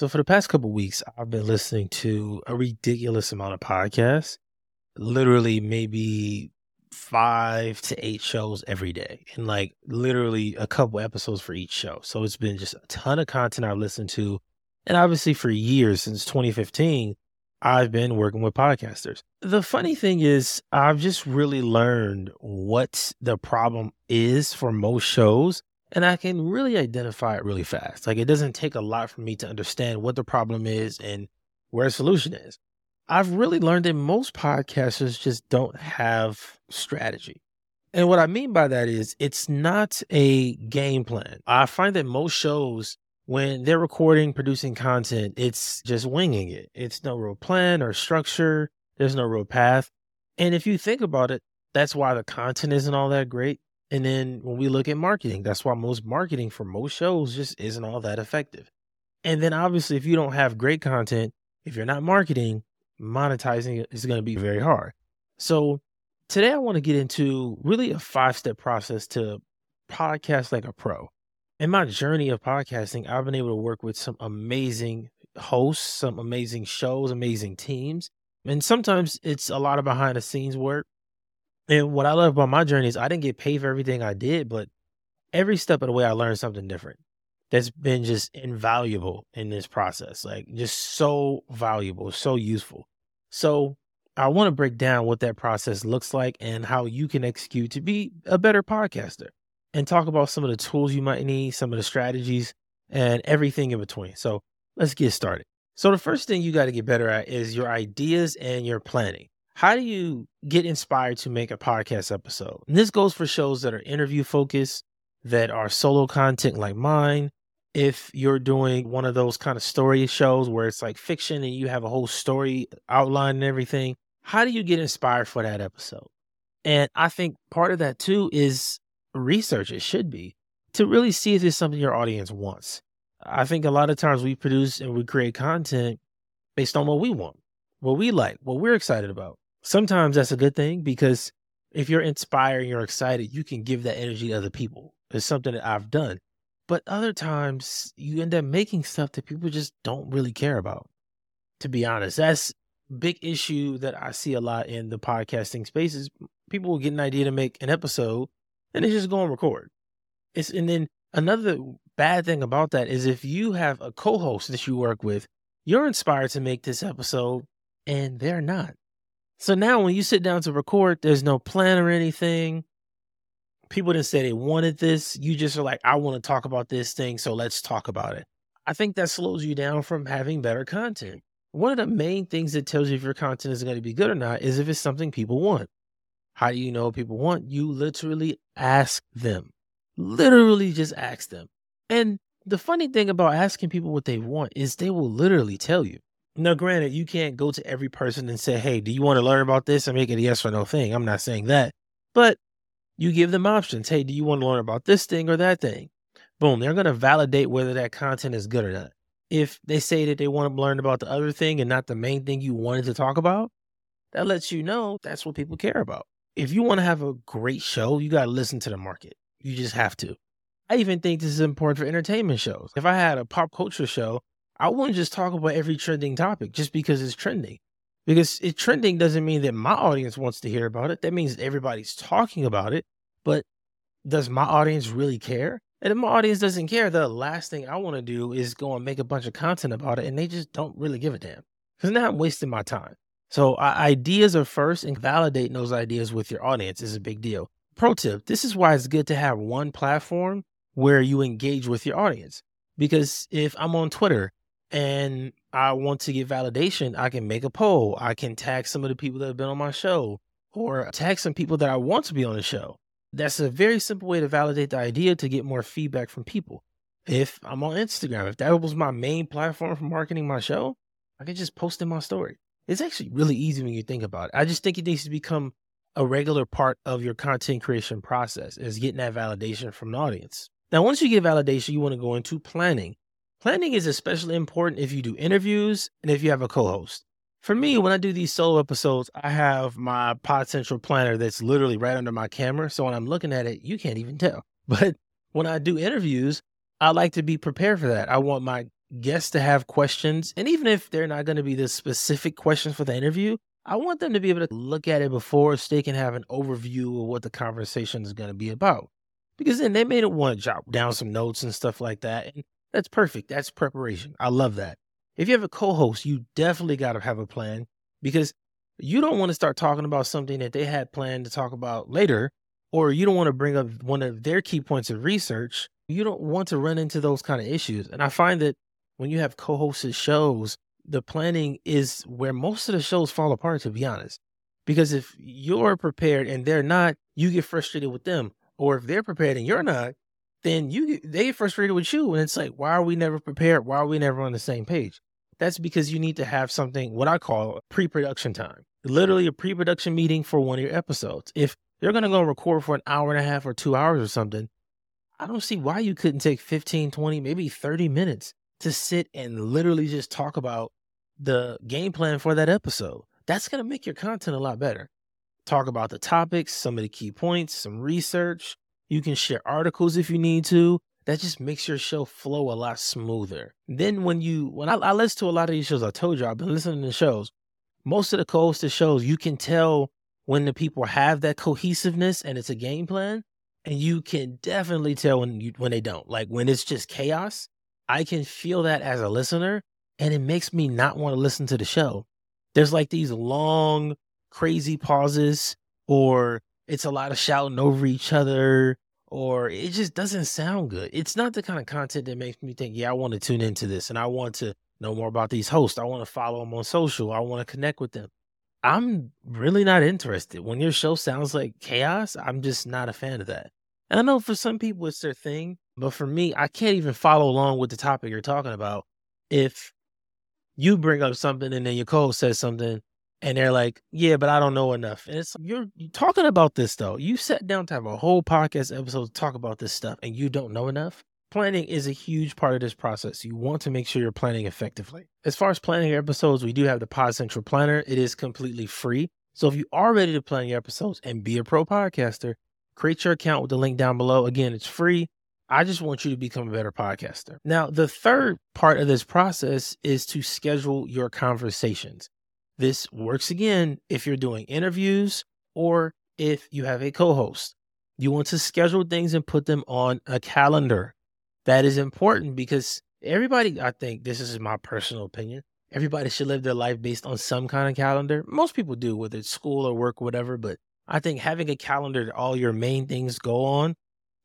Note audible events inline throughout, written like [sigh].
So for the past couple weeks, I've been listening to a ridiculous amount of podcasts, literally maybe five to eight shows every day and like literally a couple episodes for each show. So it's been just a ton of content I've listened to. And obviously for years since 2015, I've been working with podcasters. The funny thing is, I've just really learned what the problem is for most shows and I can really identify it really fast. Like it doesn't take a lot for me to understand what the problem is and where a solution is. I've really learned that most podcasters just don't have strategy. And what I mean by that is it's not a game plan. I find that most shows, when they're recording, producing content, it's just winging it. It's no real plan or structure, there's no real path. And if you think about it, that's why the content isn't all that great. And then when we look at marketing, that's why most marketing for most shows just isn't all that effective. And then obviously, if you don't have great content, if you're not marketing, monetizing is going to be very hard. So today I want to get into really a five step process to podcast like a pro. In my journey of podcasting, I've been able to work with some amazing hosts, some amazing shows, amazing teams. And sometimes it's a lot of behind the scenes work. And what I love about my journey is I didn't get paid for everything I did, but every step of the way I learned something different. That's been just invaluable in this process. Like just so valuable, so useful. So I want to break down what that process looks like and how you can execute to be a better podcaster and talk about some of the tools you might need, some of the strategies, and everything in between. So let's get started. So, the first thing you got to get better at is your ideas and your planning. How do you get inspired to make a podcast episode? And this goes for shows that are interview focused, that are solo content like mine. If you're doing one of those kind of story shows where it's like fiction and you have a whole story outline and everything, how do you get inspired for that episode? And I think part of that too is research. It should be to really see if it's something your audience wants. I think a lot of times we produce and we create content based on what we want, what we like, what we're excited about sometimes that's a good thing because if you're inspired, you're excited, you can give that energy to other people. It's something that I've done. But other times you end up making stuff that people just don't really care about. To be honest, that's big issue that I see a lot in the podcasting spaces. People will get an idea to make an episode and they just go and record. It's and then another bad thing about that is if you have a co-host that you work with, you're inspired to make this episode and they're not. So now when you sit down to record, there's no plan or anything. People didn't say they wanted this. You just are like, I want to talk about this thing, so let's talk about it. I think that slows you down from having better content. One of the main things that tells you if your content is going to be good or not is if it's something people want. How do you know people want? You literally ask them. Literally just ask them. And the funny thing about asking people what they want is they will literally tell you. Now, granted, you can't go to every person and say, hey, do you want to learn about this and make it a yes or no thing? I'm not saying that. But you give them options. Hey, do you want to learn about this thing or that thing? Boom, they're going to validate whether that content is good or not. If they say that they want to learn about the other thing and not the main thing you wanted to talk about, that lets you know that's what people care about. If you want to have a great show, you got to listen to the market. You just have to. I even think this is important for entertainment shows. If I had a pop culture show, I wouldn't just talk about every trending topic just because it's trending. Because it trending doesn't mean that my audience wants to hear about it. That means everybody's talking about it. But does my audience really care? And if my audience doesn't care, the last thing I want to do is go and make a bunch of content about it and they just don't really give a damn. Because now I'm wasting my time. So ideas are first and validating those ideas with your audience is a big deal. Pro tip, this is why it's good to have one platform where you engage with your audience. Because if I'm on Twitter and I want to get validation, I can make a poll. I can tag some of the people that have been on my show or tag some people that I want to be on the show. That's a very simple way to validate the idea to get more feedback from people. If I'm on Instagram, if that was my main platform for marketing my show, I could just post in my story. It's actually really easy when you think about it. I just think it needs to become a regular part of your content creation process is getting that validation from the audience. Now, once you get validation, you want to go into planning. Planning is especially important if you do interviews and if you have a co host. For me, when I do these solo episodes, I have my Pod Central planner that's literally right under my camera. So when I'm looking at it, you can't even tell. [laughs] But when I do interviews, I like to be prepared for that. I want my guests to have questions. And even if they're not going to be the specific questions for the interview, I want them to be able to look at it before so they can have an overview of what the conversation is going to be about. Because then they may want to jot down some notes and stuff like that. And that's perfect. That's preparation. I love that. If you have a co host, you definitely got to have a plan because you don't want to start talking about something that they had planned to talk about later, or you don't want to bring up one of their key points of research. You don't want to run into those kind of issues. And I find that when you have co hosted shows, the planning is where most of the shows fall apart, to be honest. Because if you're prepared and they're not, you get frustrated with them. Or if they're prepared and you're not, then you they get frustrated with you. And it's like, why are we never prepared? Why are we never on the same page? That's because you need to have something, what I call pre production time. Literally a pre production meeting for one of your episodes. If you're going to go record for an hour and a half or two hours or something, I don't see why you couldn't take 15, 20, maybe 30 minutes to sit and literally just talk about the game plan for that episode. That's going to make your content a lot better. Talk about the topics, some of the key points, some research. You can share articles if you need to. That just makes your show flow a lot smoother. Then when you when I, I listen to a lot of these shows, I told you I've been listening to shows. Most of the co-hosted shows, you can tell when the people have that cohesiveness and it's a game plan, and you can definitely tell when you when they don't. Like when it's just chaos, I can feel that as a listener, and it makes me not want to listen to the show. There's like these long, crazy pauses, or it's a lot of shouting over each other, or it just doesn't sound good. It's not the kind of content that makes me think, yeah, I want to tune into this and I want to know more about these hosts. I want to follow them on social. I want to connect with them. I'm really not interested. When your show sounds like chaos, I'm just not a fan of that. And I know for some people it's their thing, but for me, I can't even follow along with the topic you're talking about if you bring up something and then your co says something and they're like, "Yeah, but I don't know enough." And it's you're, you're talking about this though. You sat down to have a whole podcast episode to talk about this stuff, and you don't know enough. Planning is a huge part of this process. You want to make sure you're planning effectively. As far as planning your episodes, we do have the Pod Central Planner. It is completely free. So if you are ready to plan your episodes and be a pro podcaster, create your account with the link down below. Again, it's free. I just want you to become a better podcaster. Now, the third part of this process is to schedule your conversations. This works again if you're doing interviews or if you have a co host. You want to schedule things and put them on a calendar. That is important because everybody, I think, this is my personal opinion, everybody should live their life based on some kind of calendar. Most people do, whether it's school or work, whatever. But I think having a calendar that all your main things go on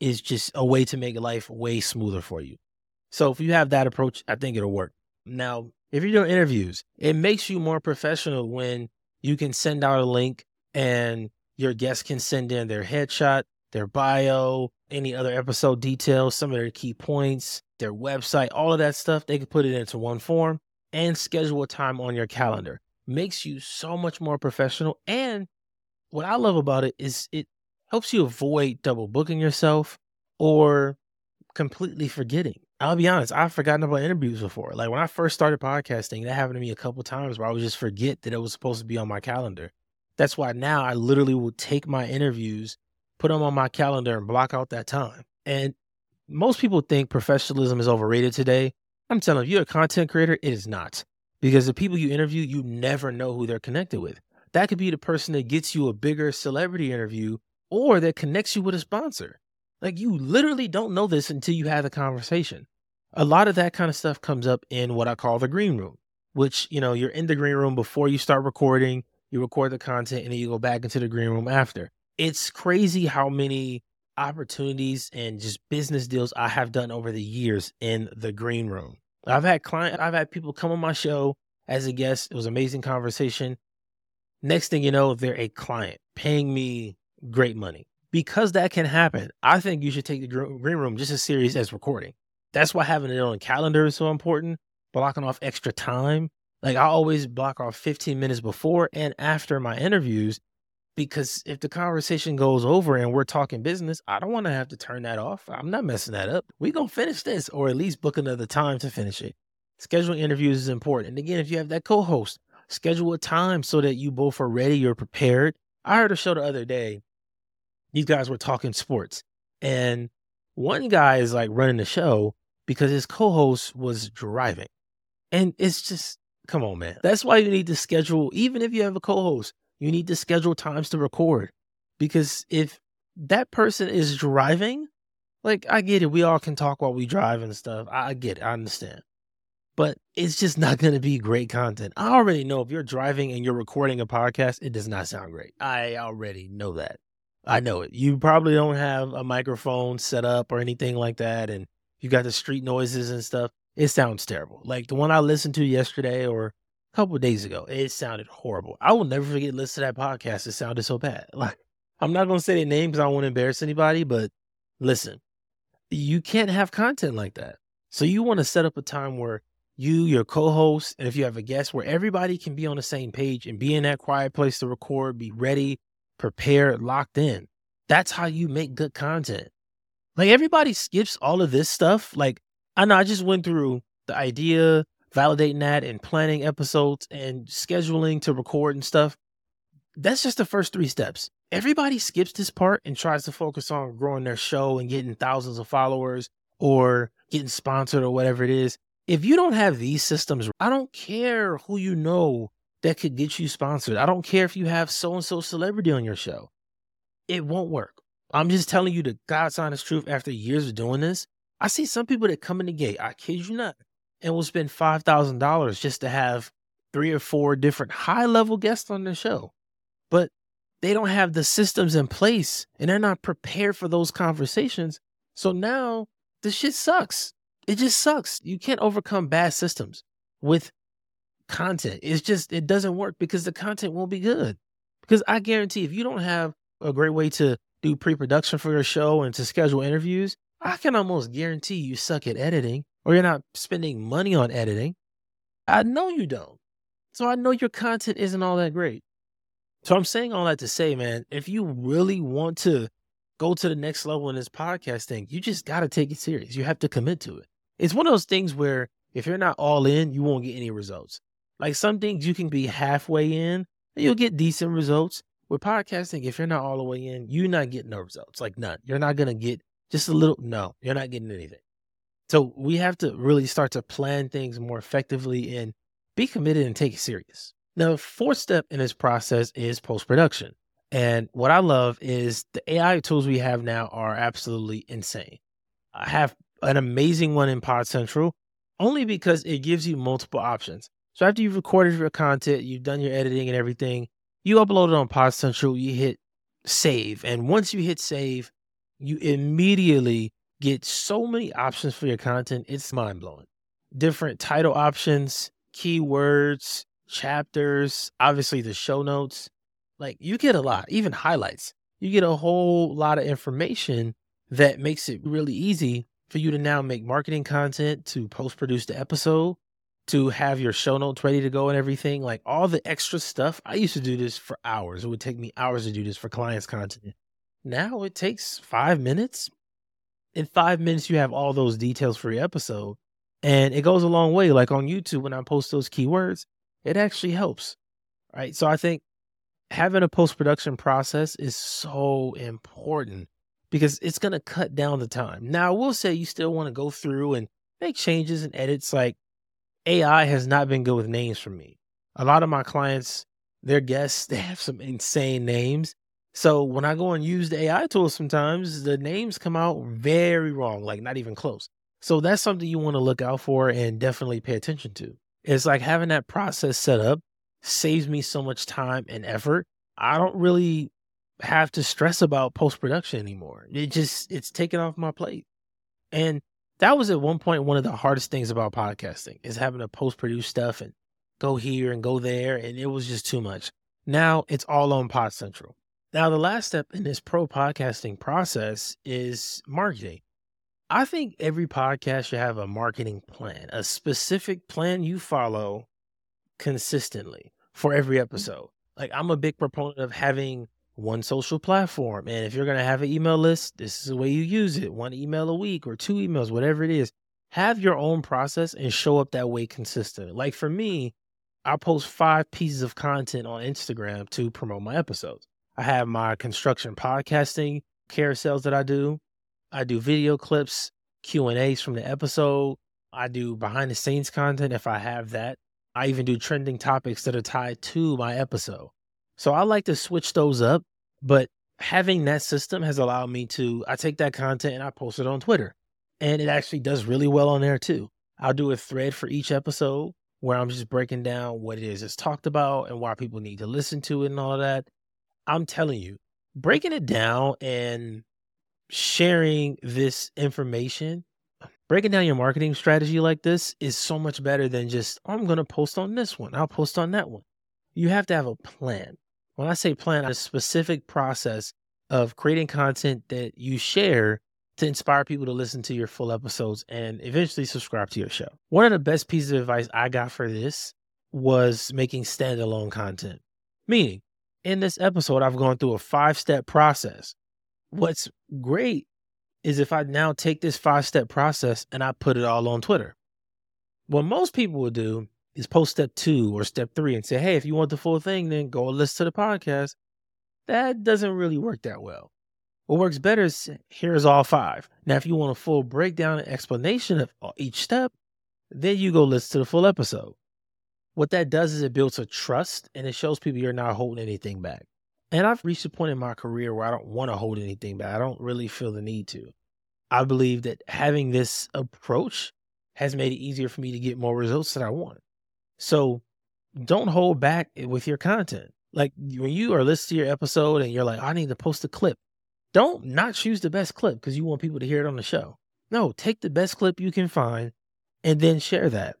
is just a way to make life way smoother for you. So if you have that approach, I think it'll work. Now, if you're doing interviews, it makes you more professional when you can send out a link and your guest can send in their headshot, their bio, any other episode details, some of their key points, their website, all of that stuff. They can put it into one form and schedule a time on your calendar. Makes you so much more professional. And what I love about it is it helps you avoid double booking yourself or completely forgetting. I'll be honest, I've forgotten about interviews before. Like when I first started podcasting, that happened to me a couple times where I would just forget that it was supposed to be on my calendar. That's why now I literally will take my interviews, put them on my calendar, and block out that time. And most people think professionalism is overrated today. I'm telling you, you're a content creator, it is not. Because the people you interview, you never know who they're connected with. That could be the person that gets you a bigger celebrity interview or that connects you with a sponsor. Like you literally don't know this until you have the conversation a lot of that kind of stuff comes up in what I call the green room, which, you know, you're in the green room before you start recording, you record the content, and then you go back into the green room after. It's crazy how many opportunities and just business deals I have done over the years in the green room. I've had client, I've had people come on my show as a guest. It was amazing conversation. Next thing you know, they're a client paying me great money. Because that can happen, I think you should take the green room just as serious as recording. That's why having it on calendar is so important. Blocking off extra time. Like I always block off 15 minutes before and after my interviews because if the conversation goes over and we're talking business, I don't want to have to turn that off. I'm not messing that up. we going to finish this or at least book another time to finish it. Scheduling interviews is important. And again, if you have that co host, schedule a time so that you both are ready, you're prepared. I heard a show the other day. These guys were talking sports, and one guy is like running the show, because his co-host was driving. And it's just come on, man. That's why you need to schedule even if you have a co-host, you need to schedule times to record. Because if that person is driving, like I get it, we all can talk while we drive and stuff. I get it, I understand. But it's just not going to be great content. I already know if you're driving and you're recording a podcast, it does not sound great. I already know that. I know it. You probably don't have a microphone set up or anything like that. And you got the street noises and stuff. It sounds terrible. Like the one I listened to yesterday or a couple days ago, it sounded horrible. I will never forget listening to that podcast. It sounded so bad. [laughs] Like I'm not going to say their names. I don't want to embarrass anybody, but listen, you can't have content like that. So you want to set up a time where you, your co-host, and if you have a guest, where everybody can be on the same page and be in that quiet place to record, be ready, prepared, locked in. That's how you make good content. Like everybody skips all of this stuff. Like I know I just went through the idea, validating that, and planning episodes and scheduling to record and stuff. That's just the first three steps. Everybody skips this part and tries to focus on growing their show and getting thousands of followers or getting sponsored or whatever it is. If you don't have these systems, I don't care who you know that could get you sponsored. I don't care if you have so and so celebrity on your show. It won't work. I'm just telling you the God's honest truth after years of doing this. I see some people that come in the gate, I kid you not, and will spend $5,000 just to have three or four different high level guests on their show. But they don't have the systems in place and they're not prepared for those conversations. So now the shit sucks. It just sucks. You can't overcome bad systems with content. It's just, it doesn't work because the content won't be good. Because I guarantee if you don't have a great way to do pre production for your show and to schedule interviews, I can almost guarantee you suck at editing or you're not spending money on editing. I know you don't. So I know your content isn't all that great. So I'm saying all that to say, man, if you really want to go to the next level in this podcast thing, you just got to take it serious. You have to commit to it. It's one of those things where if you're not all in, you won't get any results. Like some things you can be halfway in and you'll get decent results. With podcasting, if you're not all the way in, you're not getting no results. Like none. You're not going to get just a little. No, you're not getting anything. So we have to really start to plan things more effectively and be committed and take it serious. Now, the fourth step in this process is post production. And what I love is the AI tools we have now are absolutely insane. I have an amazing one in Pod Central only because it gives you multiple options. So after you've recorded your content, you've done your editing and everything, you upload it on Pod Central, you hit save. And once you hit save, you immediately get so many options for your content. It's mind blowing. Different title options, keywords, chapters, obviously the show notes. Like you get a lot, even highlights. You get a whole lot of information that makes it really easy for you to now make marketing content, to post produce the episode, to have your show notes ready to go and everything. Like all the extra stuff. I used to do this for hours. It would take me hours to do this for clients' content. Now it takes five minutes. In five minutes, you have all those details for your episode. And it goes a long way. Like on YouTube, when I post those keywords, it actually helps. Right. So I think having a post production process is so important because it's going to cut down the time. Now, I will say you still want to go through and make changes and edits. Like AI has not been good with names for me. A lot of my clients, their guests, [laughs] they have some insane names. So when I go and use the AI tools, sometimes the names come out very wrong, like not even close. So that's something you want to look out for and definitely pay attention to. It's like having that process set up saves me so much time and effort. I don't really have to stress about post production anymore. It just it's taken off my plate. And that was at one point one of the hardest things about podcasting is having to post produce stuff and go here and go there and it was just too much. Now it's all on Pod Central. Now the last step in this pro podcasting process is marketing. I think every podcast should have a marketing plan, a specific plan you follow consistently for every mm-hmm. episode. Like I'm a big proponent of having one social platform. And if you're going to have an email list, this is the way you use it. One email a week or two emails, whatever it is. Have your own process and show up that way consistent. Like for me, I post five pieces of content on Instagram to promote my episodes. I have my construction podcasting carousels that I do. I do video clips Q and A's from the episode. I do behind the scenes content if I have that. I even do trending topics that are tied to my episode. So I like to switch those up, but having that system has allowed me to I take that content and I post it on Twitter. And it actually does really well on there too. I'll do a thread for each episode where I'm just breaking down what it is it's talked about and why people need to listen to it and all that. I'm telling you, breaking it down and sharing this information, breaking down your marketing strategy like this is so much better than just, oh, I'm going to post on this one, I'll post on that one. You have to have a plan. When I say plan, a specific process of creating content that you share to inspire people to listen to your full episodes and eventually subscribe to your show. One of the best pieces of advice I got for this was making standalone content. Meaning, in this episode, I've gone through a five step process. What's great is if I now take this five step process and I put it all on Twitter. What most people would do is post step two or step three and say, hey, if you want the full thing, then go listen to the podcast. That doesn't really work that well. What works better is here's all five. Now, if you want a full breakdown and explanation of each step, then you go listen to the full episode. What that does is it builds a trust and it shows people you're not holding anything back. And I've reached a point in my career where I don't want to hold anything back. I don't really feel the need to. I believe that having this approach has made it easier for me to get more results that I want. So don't hold back with your content. Like when you are listening to your episode and you're like, I need to post a clip, don't not choose the best clip because you want people to hear it on the show. No, take the best clip you can find and then share that.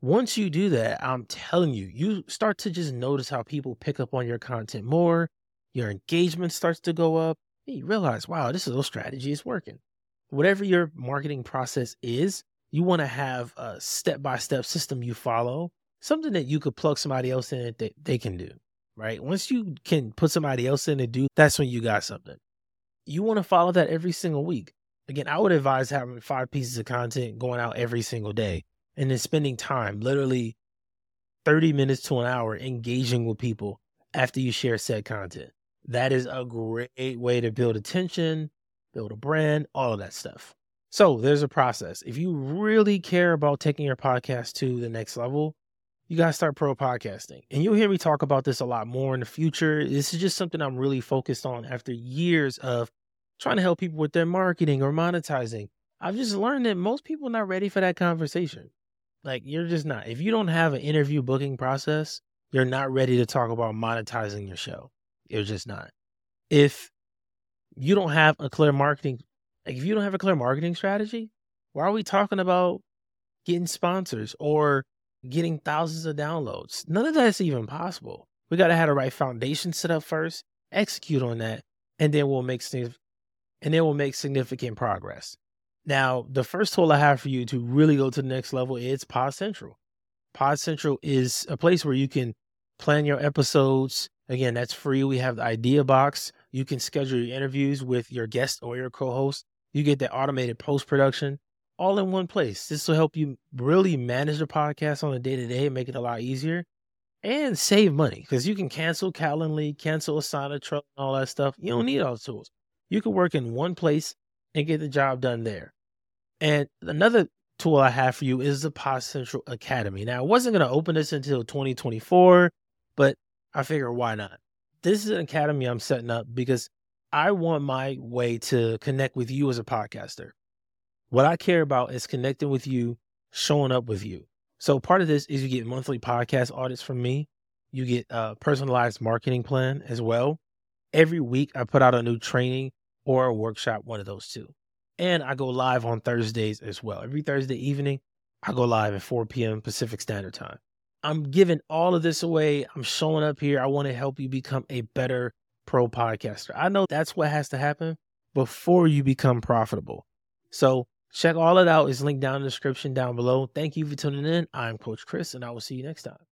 Once you do that, I'm telling you, you start to just notice how people pick up on your content more. Your engagement starts to go up. And you realize, wow, this little strategy is working. Whatever your marketing process is, you want to have a step by step system you follow, something that you could plug somebody else in that they can do, right? Once you can put somebody else in to do, that's when you got something. You want to follow that every single week. Again, I would advise having five pieces of content going out every single day and then spending time, literally 30 minutes to an hour, engaging with people after you share said content. That is a great way to build attention, build a brand, all of that stuff. So there's a process. If you really care about taking your podcast to the next level, you got to start pro podcasting. And you'll hear me talk about this a lot more in the future. This is just something I'm really focused on after years of trying to help people with their marketing or monetizing. I've just learned that most people are not ready for that conversation. Like you're just not. If you don't have an interview booking process, you're not ready to talk about monetizing your show. You're just not. If you don't have a clear marketing, like if you don't have a clear marketing strategy, why are we talking about getting sponsors or getting thousands of downloads? None of that's even possible. We got to have the right foundation set up first, execute on that, and then we'll make and then we'll make significant progress. Now, the first tool I have for you to really go to the next level is Pod Central. Pod Central is a place where you can plan your episodes. Again, that's free. We have the idea box. You can schedule your interviews with your guest or your co host. You get that automated post production all in one place. This will help you really manage the podcast on a day to day, make it a lot easier and save money because you can cancel Calendly, cancel Asana, Trello, and all that stuff. You don't need all the tools. You can work in one place and get the job done there. And another tool I have for you is the Pod Central Academy. Now, I wasn't going to open this until 2024, but I figure why not? This is an academy I'm setting up because I want my way to connect with you as a podcaster. What I care about is connecting with you, showing up with you. So part of this is you get monthly podcast audits from me. You get a personalized marketing plan as well. Every week I put out a new training or a workshop, one of those two. And I go live on Thursdays as well. Every Thursday evening, I go live at 4 p.m. Pacific Standard Time. I'm giving all of this away. I'm showing up here. I want to help you become a better pro podcaster. I know that's what has to happen before you become profitable. So check all it out. It's linked down in the description down below. Thank you for tuning in. I'm Coach Chris, and I will see you next time.